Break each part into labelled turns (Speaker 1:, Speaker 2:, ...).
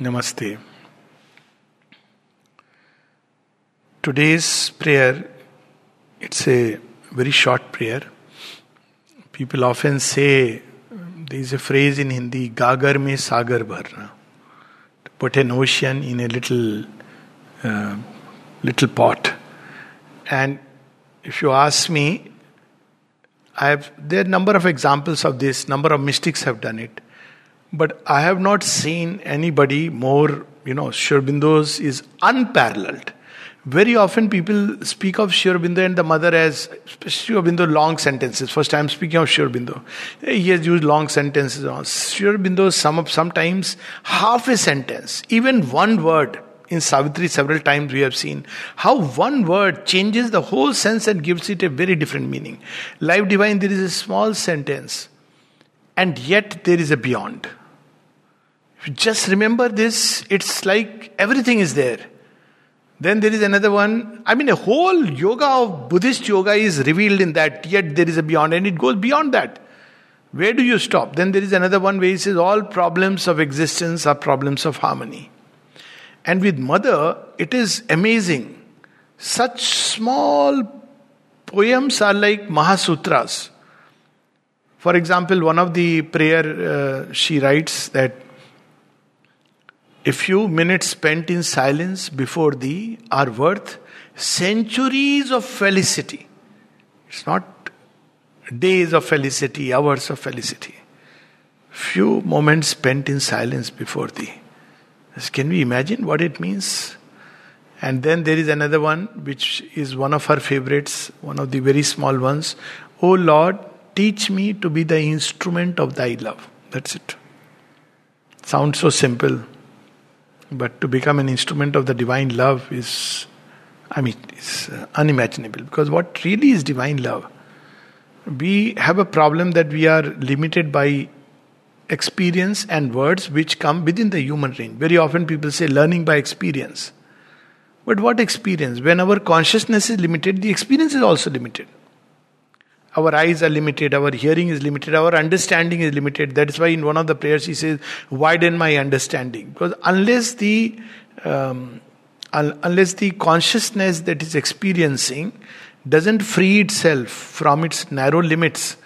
Speaker 1: Namaste. Today's prayer, it's a very short prayer. People often say, there is a phrase in Hindi, Gagar me sagar bharna. To put an ocean in a little, uh, little pot. And if you ask me, I have there are number of examples of this, number of mystics have done it. But I have not seen anybody more, you know, Sri Aurobindo's is unparalleled. Very often people speak of Sri Aurobindo and the mother as Sri Aurobindo long sentences. First I'm speaking of Sri Aurobindo. He has used long sentences. Sri Aurobindo sum up sometimes half a sentence, even one word. In Savitri, several times we have seen how one word changes the whole sense and gives it a very different meaning. Life Divine, there is a small sentence, and yet there is a beyond. Just remember this, it's like everything is there. Then there is another one. I mean, a whole yoga of Buddhist yoga is revealed in that, yet there is a beyond, and it goes beyond that. Where do you stop? Then there is another one where he says, All problems of existence are problems of harmony. And with Mother, it is amazing. Such small poems are like Mahasutras. For example, one of the prayer uh, she writes that a few minutes spent in silence before thee are worth centuries of felicity. It's not days of felicity, hours of felicity. Few moments spent in silence before thee. Can we imagine what it means? And then there is another one which is one of her favorites, one of the very small ones. Oh Lord, teach me to be the instrument of thy love. That's it. Sounds so simple. But to become an instrument of the divine love is, I mean, it's uh, unimaginable. Because what really is divine love? We have a problem that we are limited by experience and words which come within the human range. Very often people say learning by experience. But what experience? When our consciousness is limited, the experience is also limited. Our eyes are limited, our hearing is limited, our understanding is limited. That is why in one of the prayers he says, "Widen my understanding." Because unless the um, unless the consciousness that is experiencing doesn't free itself from its narrow limits,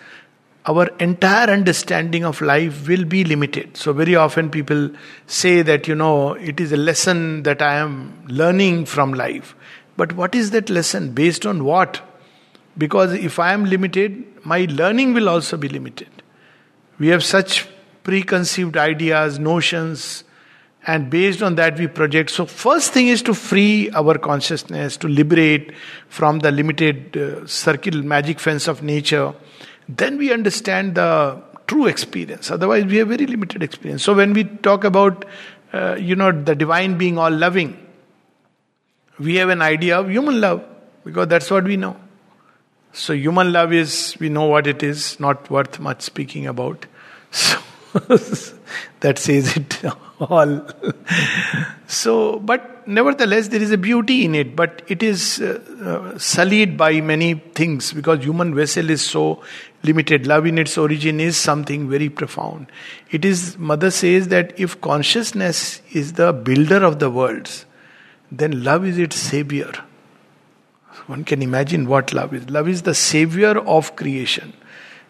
Speaker 1: our entire understanding of life will be limited. So, very often people say that, you know, it is a lesson that I am learning from life. But what is that lesson? Based on what? Because if I am limited, my learning will also be limited. We have such preconceived ideas, notions, and based on that we project. So, first thing is to free our consciousness, to liberate from the limited uh, circle, magic fence of nature. Then we understand the true experience. Otherwise, we have very limited experience. So, when we talk about, uh, you know, the divine being all loving, we have an idea of human love because that's what we know. So, human love is, we know what it is, not worth much speaking about. So, that says it all. so, but nevertheless, there is a beauty in it, but it is uh, uh, sullied by many things because human vessel is so limited. Love in its origin is something very profound. It is, Mother says that if consciousness is the builder of the worlds, then love is its savior. One can imagine what love is. Love is the savior of creation.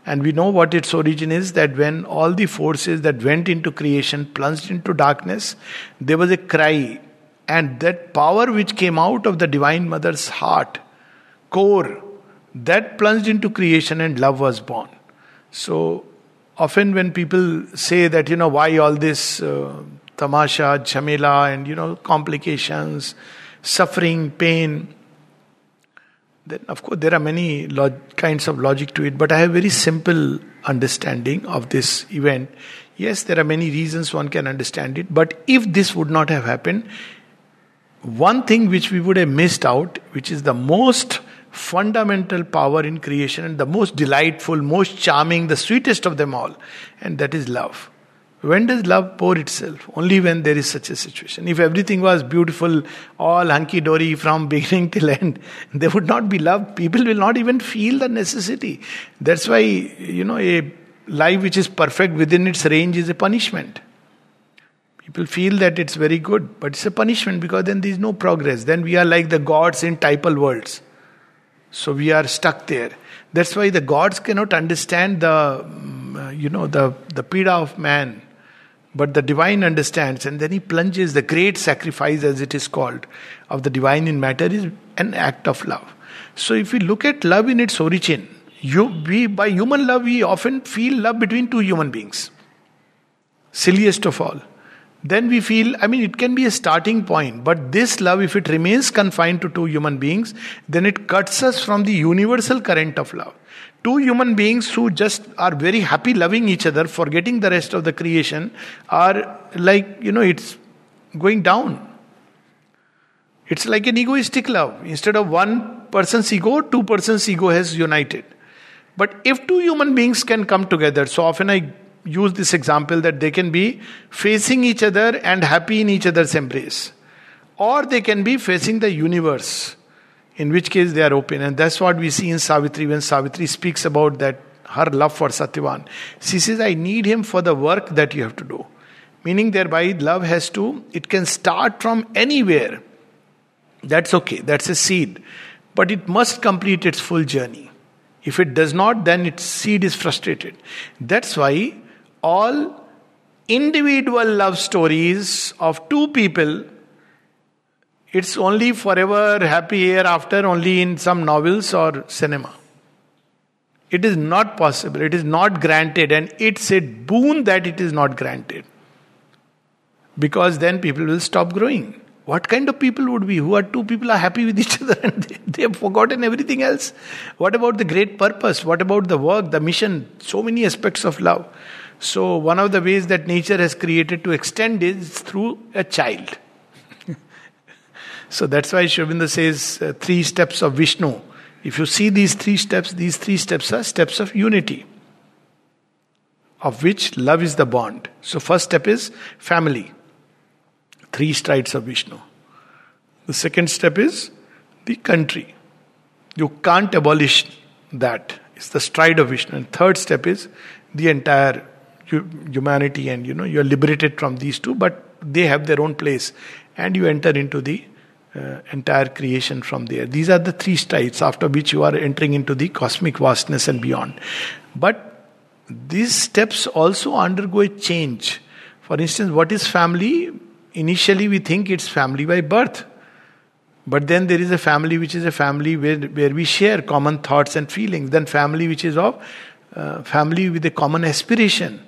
Speaker 1: And we know what its origin is that when all the forces that went into creation plunged into darkness, there was a cry. And that power which came out of the Divine Mother's heart, core, that plunged into creation and love was born. So often when people say that, you know, why all this uh, tamasha, chamela, and, you know, complications, suffering, pain, then of course there are many log- kinds of logic to it but i have very simple understanding of this event. Yes there are many reasons one can understand it but if this would not have happened one thing which we would have missed out which is the most fundamental power in creation and the most delightful most charming the sweetest of them all and that is love when does love pour itself? Only when there is such a situation. If everything was beautiful, all hunky dory from beginning till end, there would not be love. People will not even feel the necessity. That's why, you know, a life which is perfect within its range is a punishment. People feel that it's very good, but it's a punishment because then there is no progress. Then we are like the gods in typal worlds. So we are stuck there. That's why the gods cannot understand the, mm, you know, the, the pida of man. But the divine understands, and then he plunges the great sacrifice, as it is called, of the divine in matter is an act of love. So if we look at love in its origin, you, we by human love we often feel love between two human beings. Silliest of all then we feel, I mean, it can be a starting point, but this love, if it remains confined to two human beings, then it cuts us from the universal current of love. Two human beings who just are very happy loving each other, forgetting the rest of the creation, are like, you know, it's going down. It's like an egoistic love. Instead of one person's ego, two persons' ego has united. But if two human beings can come together, so often I use this example that they can be facing each other and happy in each other's embrace. Or they can be facing the universe, in which case they are open. And that's what we see in Savitri when Savitri speaks about that her love for Satyavan. She says, I need him for the work that you have to do. Meaning, thereby, love has to, it can start from anywhere. That's okay, that's a seed. But it must complete its full journey. If it does not, then its seed is frustrated. That's why all individual love stories of two people it's only forever happy ever after only in some novels or cinema. It is not possible it is not granted and it's a boon that it is not granted. Because then people will stop growing. What kind of people would we? Who are two people are happy with each other and they, they have forgotten everything else? What about the great purpose? What about the work the mission? So many aspects of love. So, one of the ways that nature has created to extend is through a child. So, that's why Sri Aurobindo says uh, three steps of Vishnu. If you see these three steps, these three steps are steps of unity, of which love is the bond. So, first step is family, three strides of Vishnu. The second step is the country. You can't abolish that. It's the stride of Vishnu. And third step is the entire humanity and you know you are liberated from these two but they have their own place and you enter into the uh, entire creation from there. These are the three strides after which you are entering into the cosmic vastness and beyond. But these steps also undergo a change. For instance what is family? Initially we think it's family by birth. But then there is a family which is a family where, where we share common thoughts and feelings. Then family which is of uh, family with a common aspiration.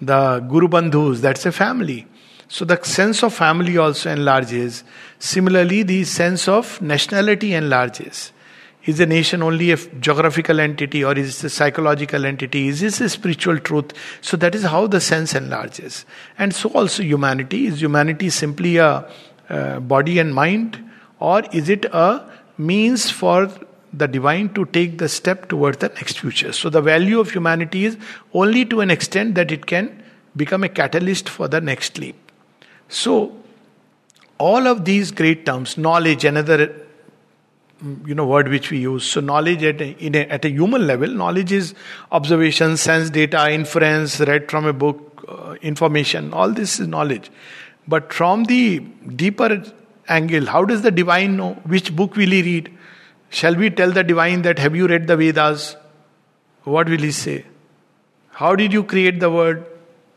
Speaker 1: The Guru Bandhus, that's a family. So the sense of family also enlarges. Similarly, the sense of nationality enlarges. Is a nation only a geographical entity or is it a psychological entity? Is this a spiritual truth? So that is how the sense enlarges. And so also humanity. Is humanity simply a body and mind? Or is it a means for the divine to take the step towards the next future. So, the value of humanity is only to an extent that it can become a catalyst for the next leap. So, all of these great terms, knowledge, another you know word which we use. So, knowledge at a, a, at a human level, knowledge is observation, sense data, inference, read from a book, uh, information. All this is knowledge. But from the deeper angle, how does the divine know which book will he read? Shall we tell the divine that, have you read the Vedas? What will he say? How did you create the word?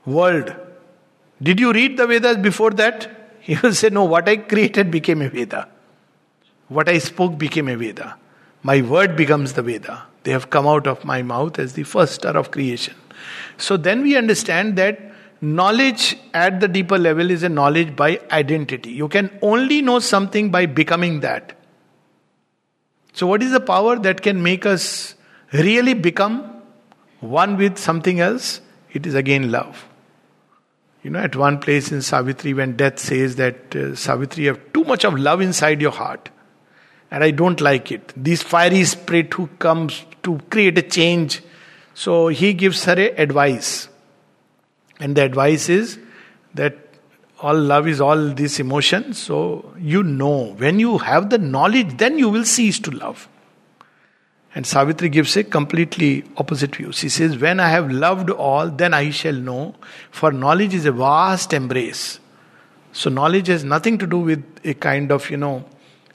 Speaker 1: World. Did you read the Vedas before that? He will say, No, what I created became a Veda. What I spoke became a Veda. My word becomes the Veda. They have come out of my mouth as the first star of creation. So then we understand that knowledge at the deeper level is a knowledge by identity. You can only know something by becoming that. So, what is the power that can make us really become one with something else? It is again love. You know, at one place in Savitri, when death says that uh, Savitri, you have too much of love inside your heart, and I don't like it. This fiery spirit who comes to create a change. So he gives her a advice, and the advice is that all love is all this emotion. So you know, when you have the knowledge, then you will cease to love. And Savitri gives a completely opposite view. She says, When I have loved all, then I shall know, for knowledge is a vast embrace. So knowledge has nothing to do with a kind of, you know,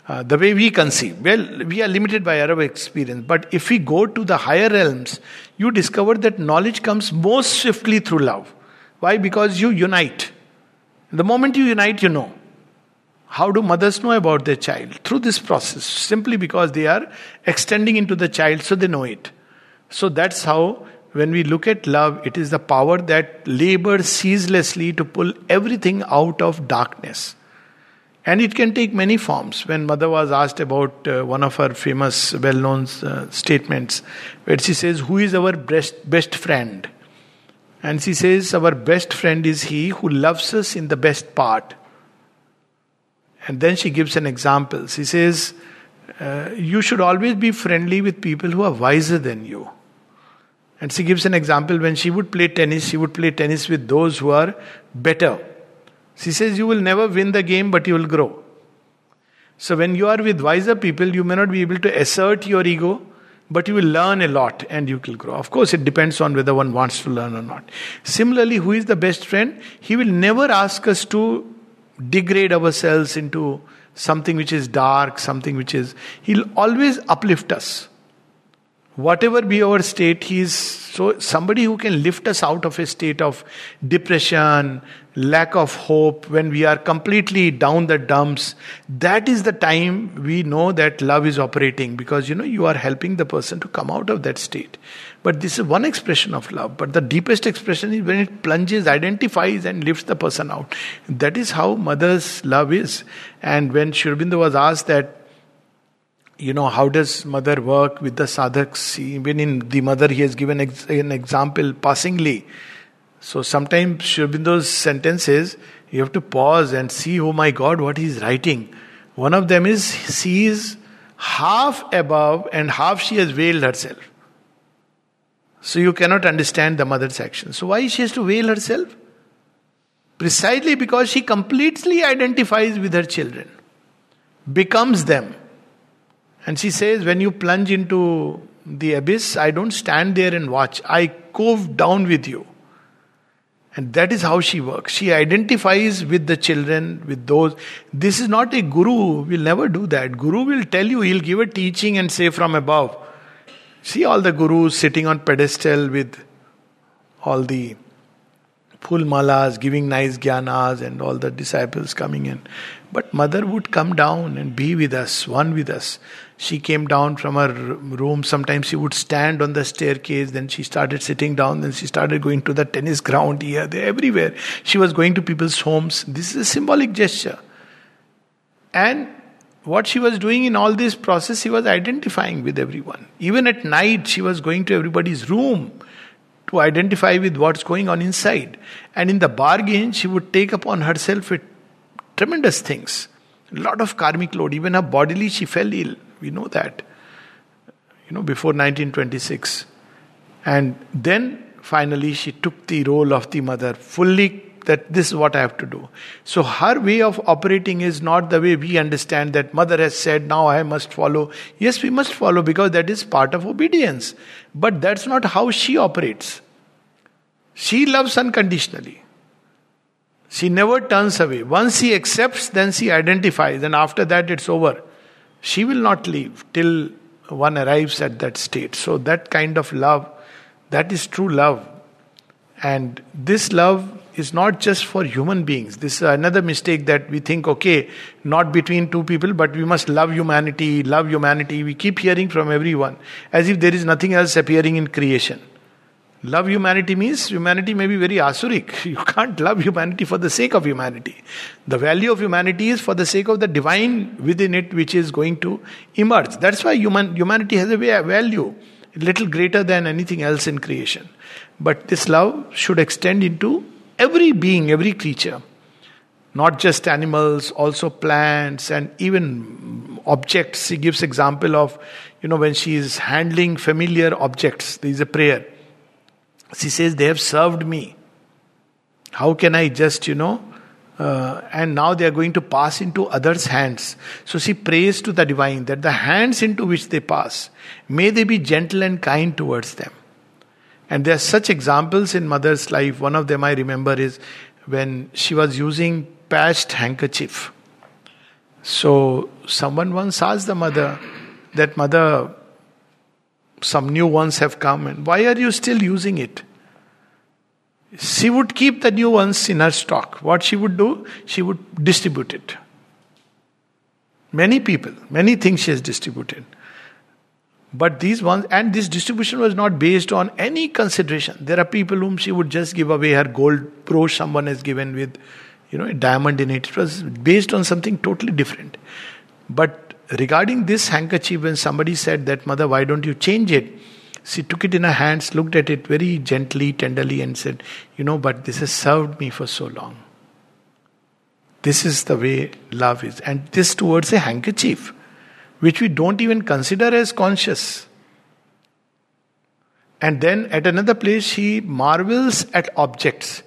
Speaker 1: uh, the way we conceive. Well, we are limited by our experience. But if we go to the higher realms, you discover that knowledge comes most swiftly through love. Why? Because you unite. The moment you unite, you know. How do mothers know about their child? Through this process, simply because they are extending into the child, so they know it. So that's how, when we look at love, it is the power that labors ceaselessly to pull everything out of darkness. And it can take many forms. When mother was asked about uh, one of her famous, well known uh, statements, where she says, Who is our best, best friend? And she says, Our best friend is he who loves us in the best part. And then she gives an example. She says, uh, You should always be friendly with people who are wiser than you. And she gives an example when she would play tennis, she would play tennis with those who are better. She says, You will never win the game, but you will grow. So when you are with wiser people, you may not be able to assert your ego, but you will learn a lot and you will grow. Of course, it depends on whether one wants to learn or not. Similarly, who is the best friend? He will never ask us to degrade ourselves into something which is dark, something which is. He'll always uplift us. Whatever be our state, he is so somebody who can lift us out of a state of depression, lack of hope, when we are completely down the dumps. That is the time we know that love is operating because you know you are helping the person to come out of that state. But this is one expression of love. But the deepest expression is when it plunges, identifies, and lifts the person out. That is how mother's love is. And when Sri Aurobindo was asked that, you know, how does mother work with the sadhaks? Even in the mother, he has given an example passingly. So sometimes Sri Aurobindo's sentences, you have to pause and see, oh my God, what he's writing. One of them is, she is half above and half she has veiled herself. So you cannot understand the mother's action. So why she has to veil herself? Precisely because she completely identifies with her children, becomes them. And she says, when you plunge into the abyss, I don't stand there and watch. I cove down with you. And that is how she works. She identifies with the children, with those. This is not a guru, will never do that. Guru will tell you, he'll give a teaching and say from above. See all the gurus sitting on pedestal with all the full malas, giving nice gyanas, and all the disciples coming in. But mother would come down and be with us, one with us. She came down from her room. Sometimes she would stand on the staircase. Then she started sitting down. Then she started going to the tennis ground here, there, everywhere. She was going to people's homes. This is a symbolic gesture. And what she was doing in all this process, she was identifying with everyone. Even at night, she was going to everybody's room to identify with what's going on inside. And in the bargain, she would take upon herself tremendous things. A lot of karmic load. Even her bodily, she fell ill. We know that. You know, before 1926. And then finally, she took the role of the mother fully that this is what I have to do. So her way of operating is not the way we understand that mother has said, now I must follow. Yes, we must follow because that is part of obedience. But that's not how she operates. She loves unconditionally. She never turns away. Once she accepts, then she identifies, and after that it's over. She will not leave till one arrives at that state. So, that kind of love, that is true love. And this love is not just for human beings. This is another mistake that we think, okay, not between two people, but we must love humanity, love humanity. We keep hearing from everyone as if there is nothing else appearing in creation. Love humanity means humanity may be very asuric. You can't love humanity for the sake of humanity. The value of humanity is for the sake of the divine within it, which is going to emerge. That's why human, humanity has a value, little greater than anything else in creation. But this love should extend into every being, every creature. Not just animals, also plants and even objects. She gives example of, you know, when she is handling familiar objects, there is a prayer. She says, They have served me. How can I just, you know, uh, and now they are going to pass into others' hands. So she prays to the divine that the hands into which they pass, may they be gentle and kind towards them. And there are such examples in mother's life. One of them I remember is when she was using patched handkerchief. So someone once asked the mother, that mother, some new ones have come, and why are you still using it? She would keep the new ones in her stock. What she would do? She would distribute it. Many people, many things she has distributed. But these ones, and this distribution was not based on any consideration. There are people whom she would just give away her gold brooch someone has given with, you know, a diamond in it. It was based on something totally different. But regarding this handkerchief, when somebody said that, Mother, why don't you change it? She took it in her hands, looked at it very gently, tenderly, and said, You know, but this has served me for so long. This is the way love is. And this towards a handkerchief which we don't even consider as conscious. And then at another place, she marvels at objects.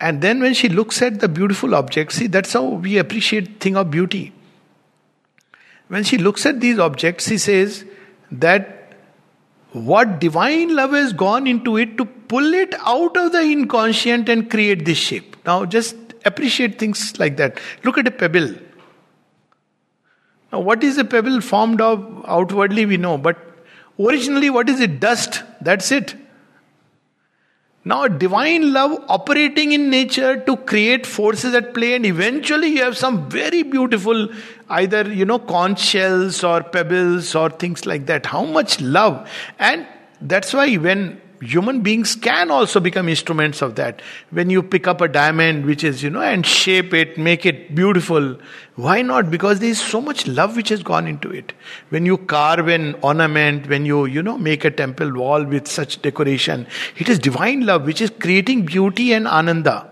Speaker 1: And then when she looks at the beautiful objects, see, that's how we appreciate thing of beauty. When she looks at these objects, she says that what divine love has gone into it to pull it out of the inconscient and create this shape. Now, just appreciate things like that. Look at a pebble. Now, what is a pebble formed of? Outwardly, we know, but originally, what is it? Dust. That's it. Now, divine love operating in nature to create forces at play, and eventually, you have some very beautiful, either, you know, conch shells or pebbles or things like that. How much love! And that's why when human beings can also become instruments of that. When you pick up a diamond which is you know and shape it make it beautiful why not? Because there is so much love which has gone into it. When you carve an ornament when you you know make a temple wall with such decoration it is divine love which is creating beauty and ananda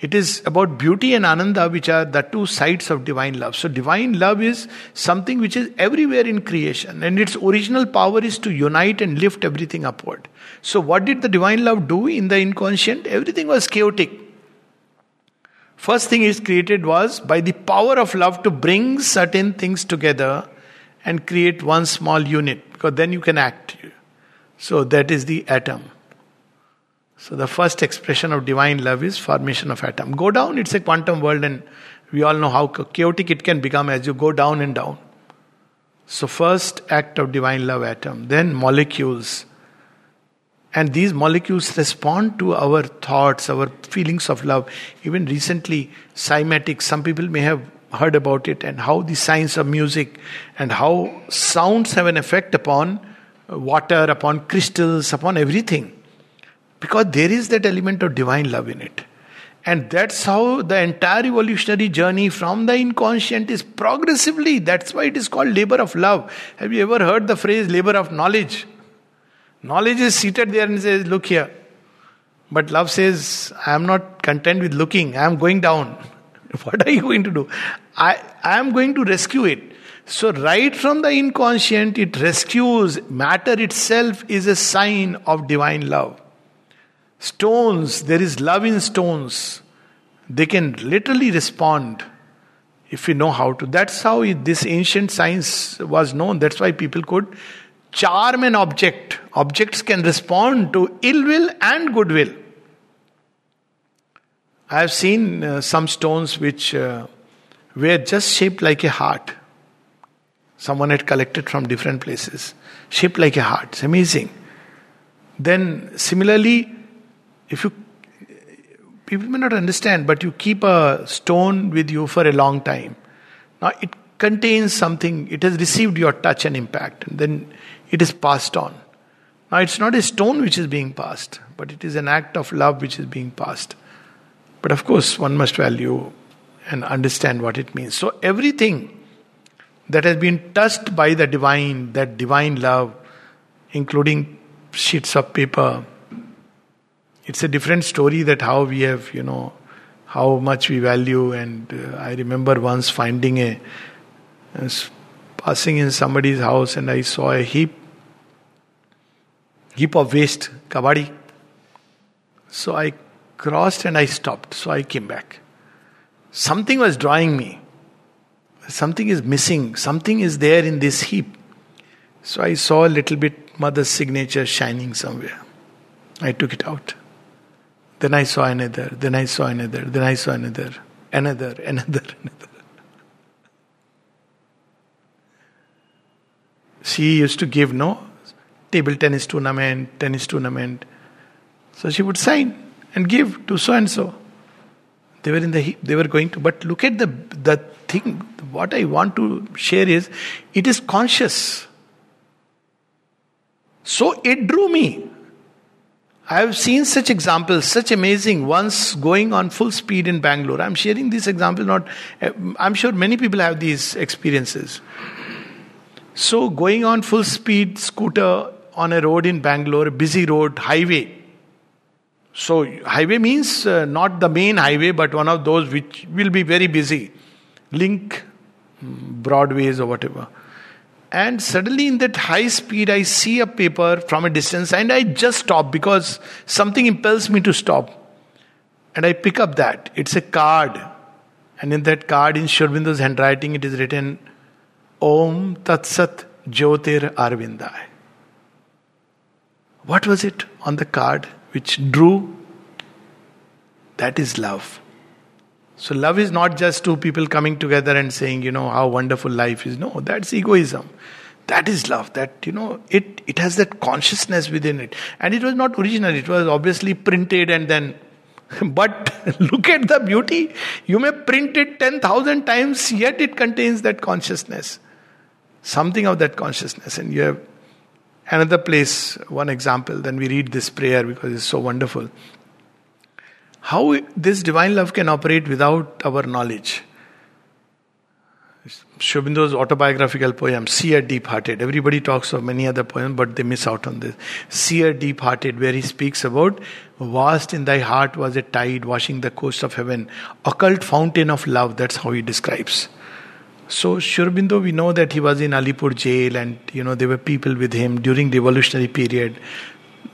Speaker 1: it is about beauty and ananda, which are the two sides of divine love. So, divine love is something which is everywhere in creation, and its original power is to unite and lift everything upward. So, what did the divine love do in the inconscient? Everything was chaotic. First thing is created was by the power of love to bring certain things together and create one small unit, because then you can act. So, that is the atom. So the first expression of divine love is formation of atom. Go down, it's a quantum world, and we all know how chaotic it can become as you go down and down. So first act of divine love atom, then molecules. And these molecules respond to our thoughts, our feelings of love. Even recently, cymatics, some people may have heard about it, and how the science of music and how sounds have an effect upon water, upon crystals, upon everything. Because there is that element of divine love in it. And that's how the entire evolutionary journey from the inconscient is progressively. That's why it is called labor of love. Have you ever heard the phrase labor of knowledge? Knowledge is seated there and says, Look here. But love says, I am not content with looking, I am going down. What are you going to do? I, I am going to rescue it. So, right from the inconscient, it rescues. Matter itself is a sign of divine love. Stones, there is love in stones. They can literally respond if we know how to. That's how this ancient science was known. That's why people could charm an object. Objects can respond to ill will and goodwill. I have seen uh, some stones which uh, were just shaped like a heart. Someone had collected from different places, shaped like a heart. It's amazing. Then, similarly, if you people may not understand, but you keep a stone with you for a long time. Now it contains something, it has received your touch and impact, and then it is passed on. Now it's not a stone which is being passed, but it is an act of love which is being passed. But of course, one must value and understand what it means. So everything that has been touched by the divine, that divine love, including sheets of paper, it's a different story that how we have, you know, how much we value. And uh, I remember once finding a, passing in somebody's house and I saw a heap, heap of waste, kabadi. So I crossed and I stopped. So I came back. Something was drawing me. Something is missing. Something is there in this heap. So I saw a little bit mother's signature shining somewhere. I took it out. Then I saw another, then I saw another, then I saw another. another, another, another. She used to give no table tennis tournament, tennis tournament. So she would sign and give to so and so. They were in the they were going to. But look at the the thing. What I want to share is, it is conscious. So it drew me. I have seen such examples, such amazing ones going on full speed in Bangalore. I'm sharing this example, not, I'm sure many people have these experiences. So, going on full speed scooter on a road in Bangalore, a busy road, highway. So, highway means uh, not the main highway, but one of those which will be very busy. Link Broadways or whatever. And suddenly, in that high speed, I see a paper from a distance and I just stop because something impels me to stop. And I pick up that. It's a card. And in that card, in Sri handwriting, it is written Om Tat Sat Jyotir Arvindai. What was it on the card which drew? That is love. So, love is not just two people coming together and saying, you know, how wonderful life is. No, that's egoism. That is love. That, you know, it, it has that consciousness within it. And it was not original, it was obviously printed and then. But look at the beauty. You may print it 10,000 times, yet it contains that consciousness. Something of that consciousness. And you have another place, one example. Then we read this prayer because it's so wonderful how this divine love can operate without our knowledge. Sri Aurobindo's autobiographical poem, Seer Deep Hearted. Everybody talks of many other poems, but they miss out on this. Seer Deep Hearted, where he speaks about vast in thy heart was a tide washing the coast of heaven, occult fountain of love. That's how he describes. So Sri we know that he was in Alipur jail, and you know there were people with him during the revolutionary period.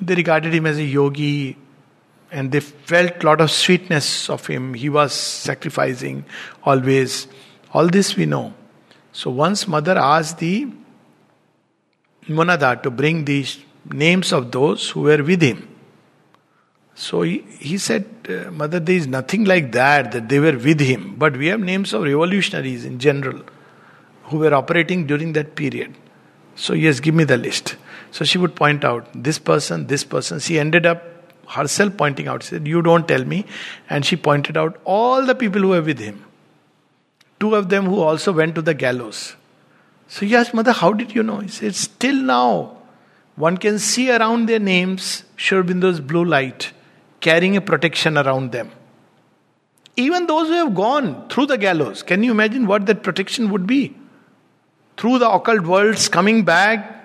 Speaker 1: They regarded him as a yogi, and they felt lot of sweetness of him. He was sacrificing always. All this we know. So once mother asked the Monada to bring the names of those who were with him. So he, he said, uh, Mother, there is nothing like that, that they were with him. But we have names of revolutionaries in general who were operating during that period. So, yes, give me the list. So she would point out this person, this person. She ended up herself pointing out. She said, You don't tell me. And she pointed out all the people who were with him. Two of them who also went to the gallows. So he asked, Mother, how did you know? He said, Still now, one can see around their names Sri Aurobindo's blue light carrying a protection around them. Even those who have gone through the gallows, can you imagine what that protection would be? Through the occult worlds, coming back,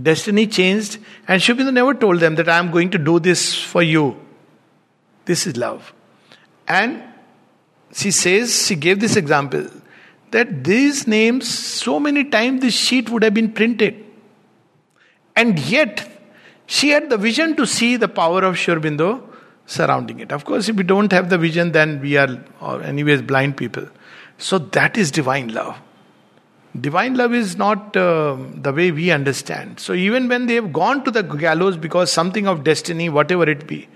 Speaker 1: Destiny changed, and Aurobindo never told them that I am going to do this for you. This is love. And she says, she gave this example that these names, so many times this sheet would have been printed. And yet, she had the vision to see the power of Aurobindo surrounding it. Of course, if we don't have the vision, then we are, anyways, blind people. So that is divine love. Divine love is not uh, the way we understand. So, even when they have gone to the gallows because something of destiny, whatever it be,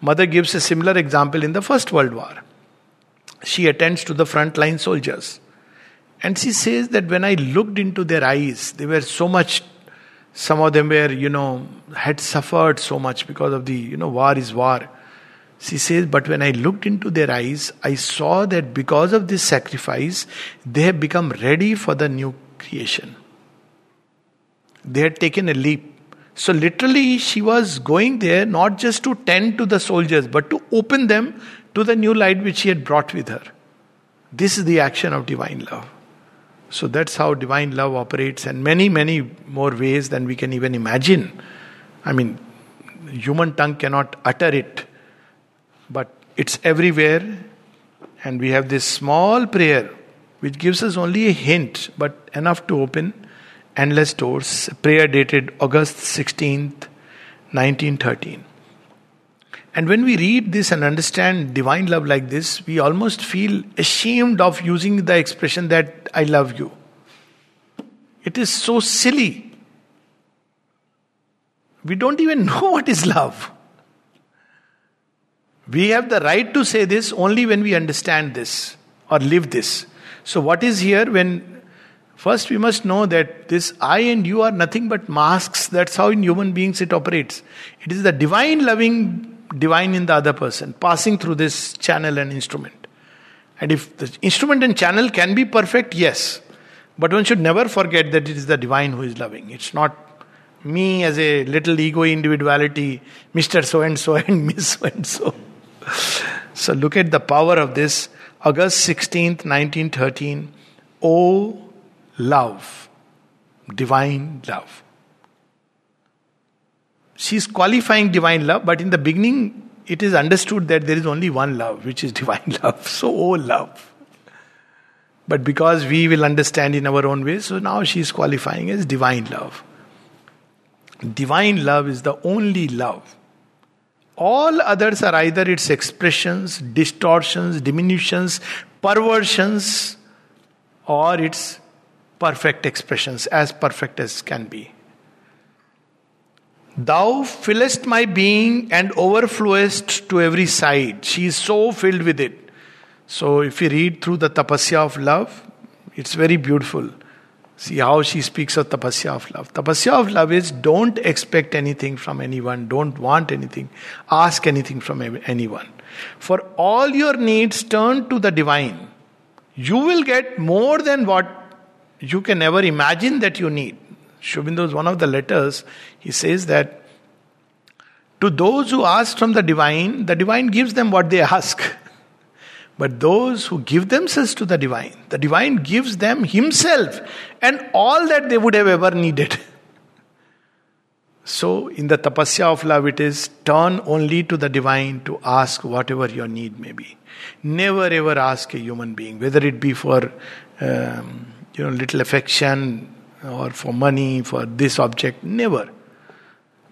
Speaker 1: Mother gives a similar example in the First World War. She attends to the frontline soldiers. And she says that when I looked into their eyes, they were so much, some of them were, you know, had suffered so much because of the, you know, war is war. She says, But when I looked into their eyes, I saw that because of this sacrifice, they have become ready for the new creation. They had taken a leap. So, literally, she was going there not just to tend to the soldiers, but to open them to the new light which she had brought with her. This is the action of divine love. So, that's how divine love operates, and many, many more ways than we can even imagine. I mean, human tongue cannot utter it but it's everywhere, and we have this small prayer which gives us only a hint, but enough to open endless doors. Prayer dated August 16th, 1913. And when we read this and understand divine love like this, we almost feel ashamed of using the expression that I love you. It is so silly. We don't even know what is love. We have the right to say this only when we understand this or live this. So, what is here when first we must know that this I and you are nothing but masks. That's how in human beings it operates. It is the divine loving divine in the other person passing through this channel and instrument. And if the instrument and channel can be perfect, yes. But one should never forget that it is the divine who is loving. It's not me as a little ego individuality, Mr. So and so and Miss so and so. So look at the power of this. August 16th, 1913. Oh, love. Divine love. She's qualifying divine love, but in the beginning, it is understood that there is only one love, which is divine love. So, oh, love. But because we will understand in our own way, so now she is qualifying as divine love. Divine love is the only love. All others are either its expressions, distortions, diminutions, perversions, or its perfect expressions, as perfect as can be. Thou fillest my being and overflowest to every side. She is so filled with it. So, if you read through the tapasya of love, it's very beautiful. See how she speaks of tapasya of love. Tapasya of love is don't expect anything from anyone, don't want anything, ask anything from anyone. For all your needs, turn to the divine. You will get more than what you can ever imagine that you need. Sri Aurobindo's one of the letters, he says that to those who ask from the divine, the divine gives them what they ask. But those who give themselves to the divine, the divine gives them himself and all that they would have ever needed. So, in the tapasya of love, it is turn only to the divine to ask whatever your need may be. Never ever ask a human being, whether it be for um, you know little affection or for money, for this object. Never.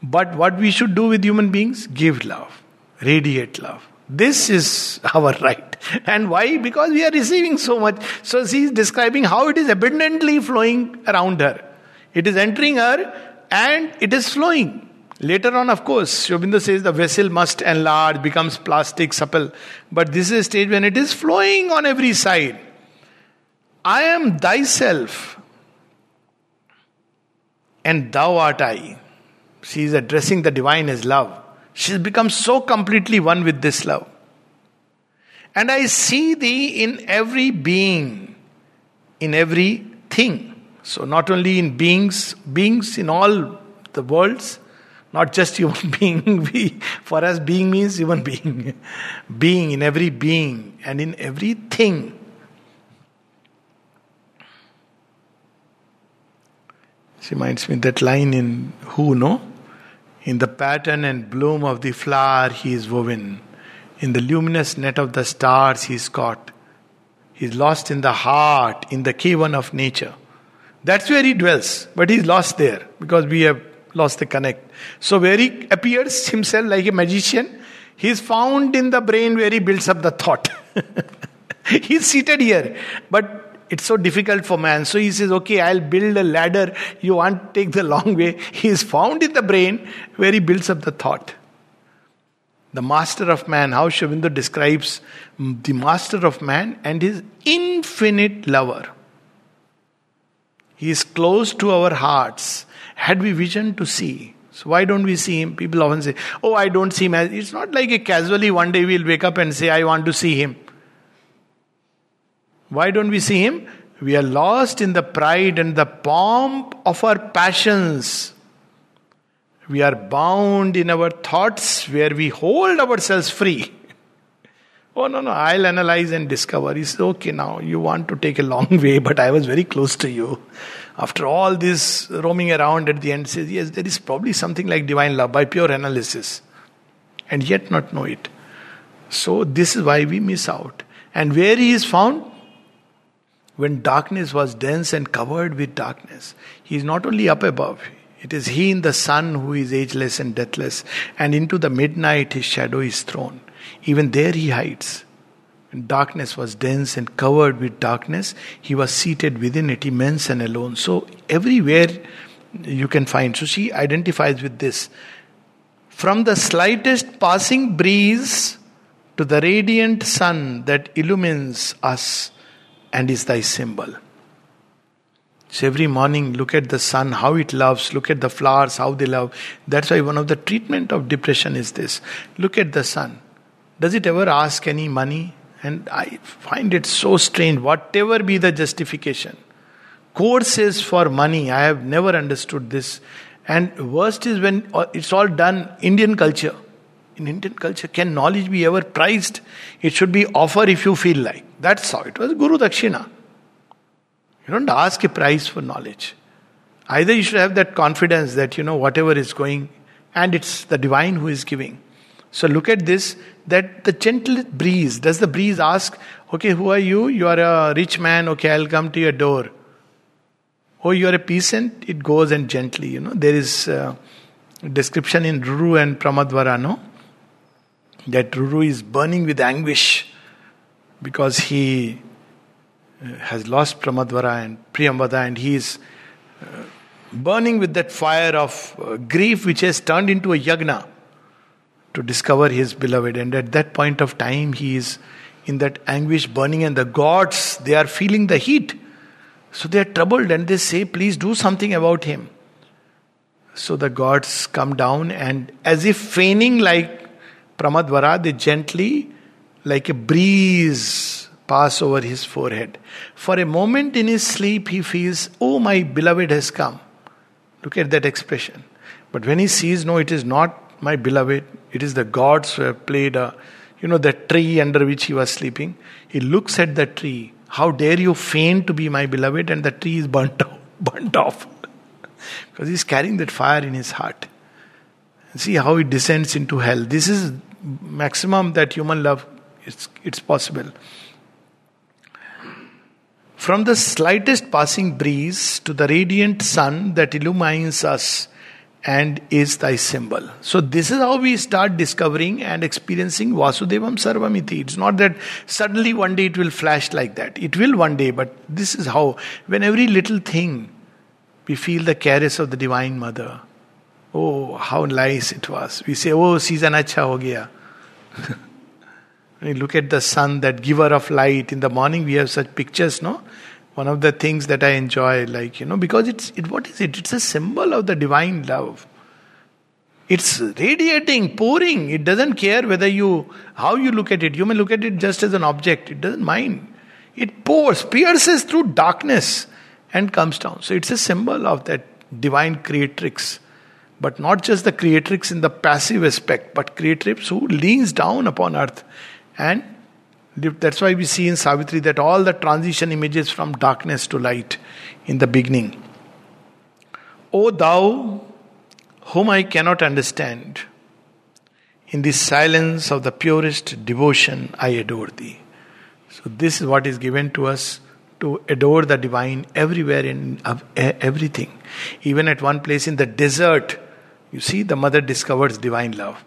Speaker 1: But what we should do with human beings? Give love, radiate love. This is our right. And why? Because we are receiving so much. So she is describing how it is abundantly flowing around her. It is entering her and it is flowing. Later on, of course, Sri Aurobindo says the vessel must enlarge, becomes plastic, supple. But this is a stage when it is flowing on every side. I am thyself, and thou art I. She is addressing the divine as love. She's become so completely one with this love. And I see thee in every being, in every thing. So, not only in beings, beings in all the worlds, not just human being. We, for us, being means human being. being in every being and in everything. She reminds me that line in Who, no? In the pattern and bloom of the flower he is woven. In the luminous net of the stars he is caught. He is lost in the heart, in the cavern of nature. That's where he dwells, but he's lost there because we have lost the connect. So, where he appears himself like a magician, he is found in the brain where he builds up the thought. he's seated here, but it's so difficult for man. So he says, okay, I'll build a ladder. You want to take the long way. He is found in the brain where he builds up the thought. The master of man, how Sri describes the master of man and his infinite lover. He is close to our hearts. Had we vision to see, so why don't we see him? People often say, Oh, I don't see him. It's not like a casually one day we'll wake up and say, I want to see him. Why don't we see Him? We are lost in the pride and the pomp of our passions. We are bound in our thoughts where we hold ourselves free. Oh, no, no, I'll analyze and discover. He says, okay, now you want to take a long way, but I was very close to you. After all this roaming around at the end, says, yes, there is probably something like divine love by pure analysis, and yet not know it. So, this is why we miss out. And where he is found? When darkness was dense and covered with darkness. He is not only up above, it is He in the sun who is ageless and deathless, and into the midnight His shadow is thrown. Even there He hides. When darkness was dense and covered with darkness, He was seated within it, immense and alone. So, everywhere you can find. So, she identifies with this. From the slightest passing breeze to the radiant sun that illumines us and is thy symbol. So every morning, look at the sun, how it loves. Look at the flowers, how they love. That's why one of the treatment of depression is this. Look at the sun. Does it ever ask any money? And I find it so strange. Whatever be the justification, courses for money. I have never understood this. And worst is when uh, it's all done Indian culture. In Indian culture, can knowledge be ever prized? It should be offer if you feel like. That's how it was. Guru Dakshina. You don't ask a price for knowledge. Either you should have that confidence that you know whatever is going, and it's the divine who is giving. So look at this that the gentle breeze, does the breeze ask, okay, who are you? You are a rich man, okay, I'll come to your door. Oh, you are a peasant, it goes and gently, you know. There is description in Ruru and Pramadvara, no? That Ruru is burning with anguish because he has lost Pramadvara and Priyambada, and he is uh, burning with that fire of uh, grief which has turned into a yagna to discover his beloved. And at that point of time, he is in that anguish burning, and the gods they are feeling the heat. So they are troubled and they say, Please do something about him. So the gods come down and, as if feigning like Pramadvara, they gently, like a breeze, pass over his forehead. For a moment in his sleep, he feels, Oh, my beloved has come. Look at that expression. But when he sees, No, it is not my beloved, it is the gods who have played a, you know, that tree under which he was sleeping. He looks at the tree. How dare you feign to be my beloved? And the tree is burnt off. Burnt off. because he's carrying that fire in his heart. See how it descends into hell. This is maximum that human love it's, it's possible. From the slightest passing breeze to the radiant sun that illumines us and is thy symbol. So, this is how we start discovering and experiencing Vasudevam Sarvamiti. It's not that suddenly one day it will flash like that. It will one day, but this is how, when every little thing we feel the caress of the Divine Mother. Oh, how nice it was. We say, Oh, season acha ho gaya. You look at the sun, that giver of light, in the morning we have such pictures, no? One of the things that I enjoy, like, you know, because it's, it, what is it? It's a symbol of the divine love. It's radiating, pouring. It doesn't care whether you, how you look at it. You may look at it just as an object. It doesn't mind. It pours, pierces through darkness and comes down. So it's a symbol of that divine creatrix. But not just the creatrix in the passive aspect, but creatrix who leans down upon earth and that's why we see in Savitri that all the transition images from darkness to light in the beginning. O thou whom I cannot understand, in the silence of the purest devotion I adore thee. So, this is what is given to us to adore the divine everywhere in everything. Even at one place in the desert, you see, the mother discovers divine love.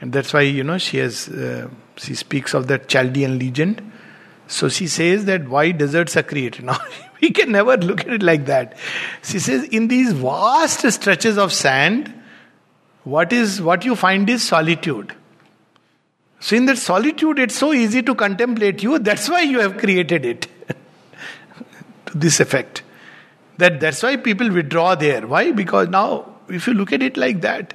Speaker 1: And that's why, you know, she has. Uh, she speaks of that Chaldean legend. So she says that why deserts are created. Now, we can never look at it like that. She says, in these vast stretches of sand, what is what you find is solitude. So in that solitude, it's so easy to contemplate you. That's why you have created it. to this effect. That that's why people withdraw there. Why? Because now, if you look at it like that,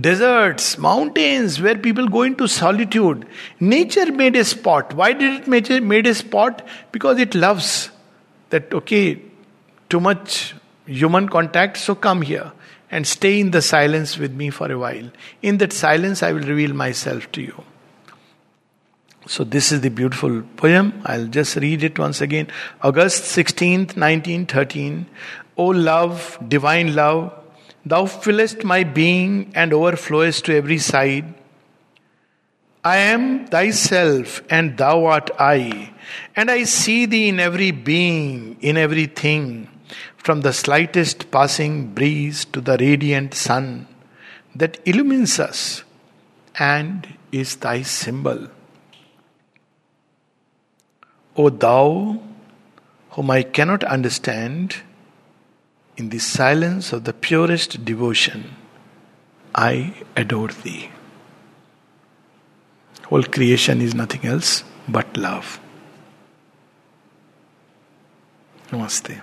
Speaker 1: deserts, mountains where people go into solitude. Nature made a spot. Why did it make made a spot? Because it loves that, okay, too much human contact, so come here and stay in the silence with me for a while. In that silence, I will reveal myself to you. So, this is the beautiful poem. I'll just read it once again. August 16th, 1913. O love, divine love, Thou fillest my being and overflowest to every side. I am thyself and thou art I, and I see thee in every being, in everything, from the slightest passing breeze to the radiant sun that illumines us and is thy symbol. O thou, whom I cannot understand, in the silence of the purest devotion, I adore thee. Whole creation is nothing else but love. Namaste.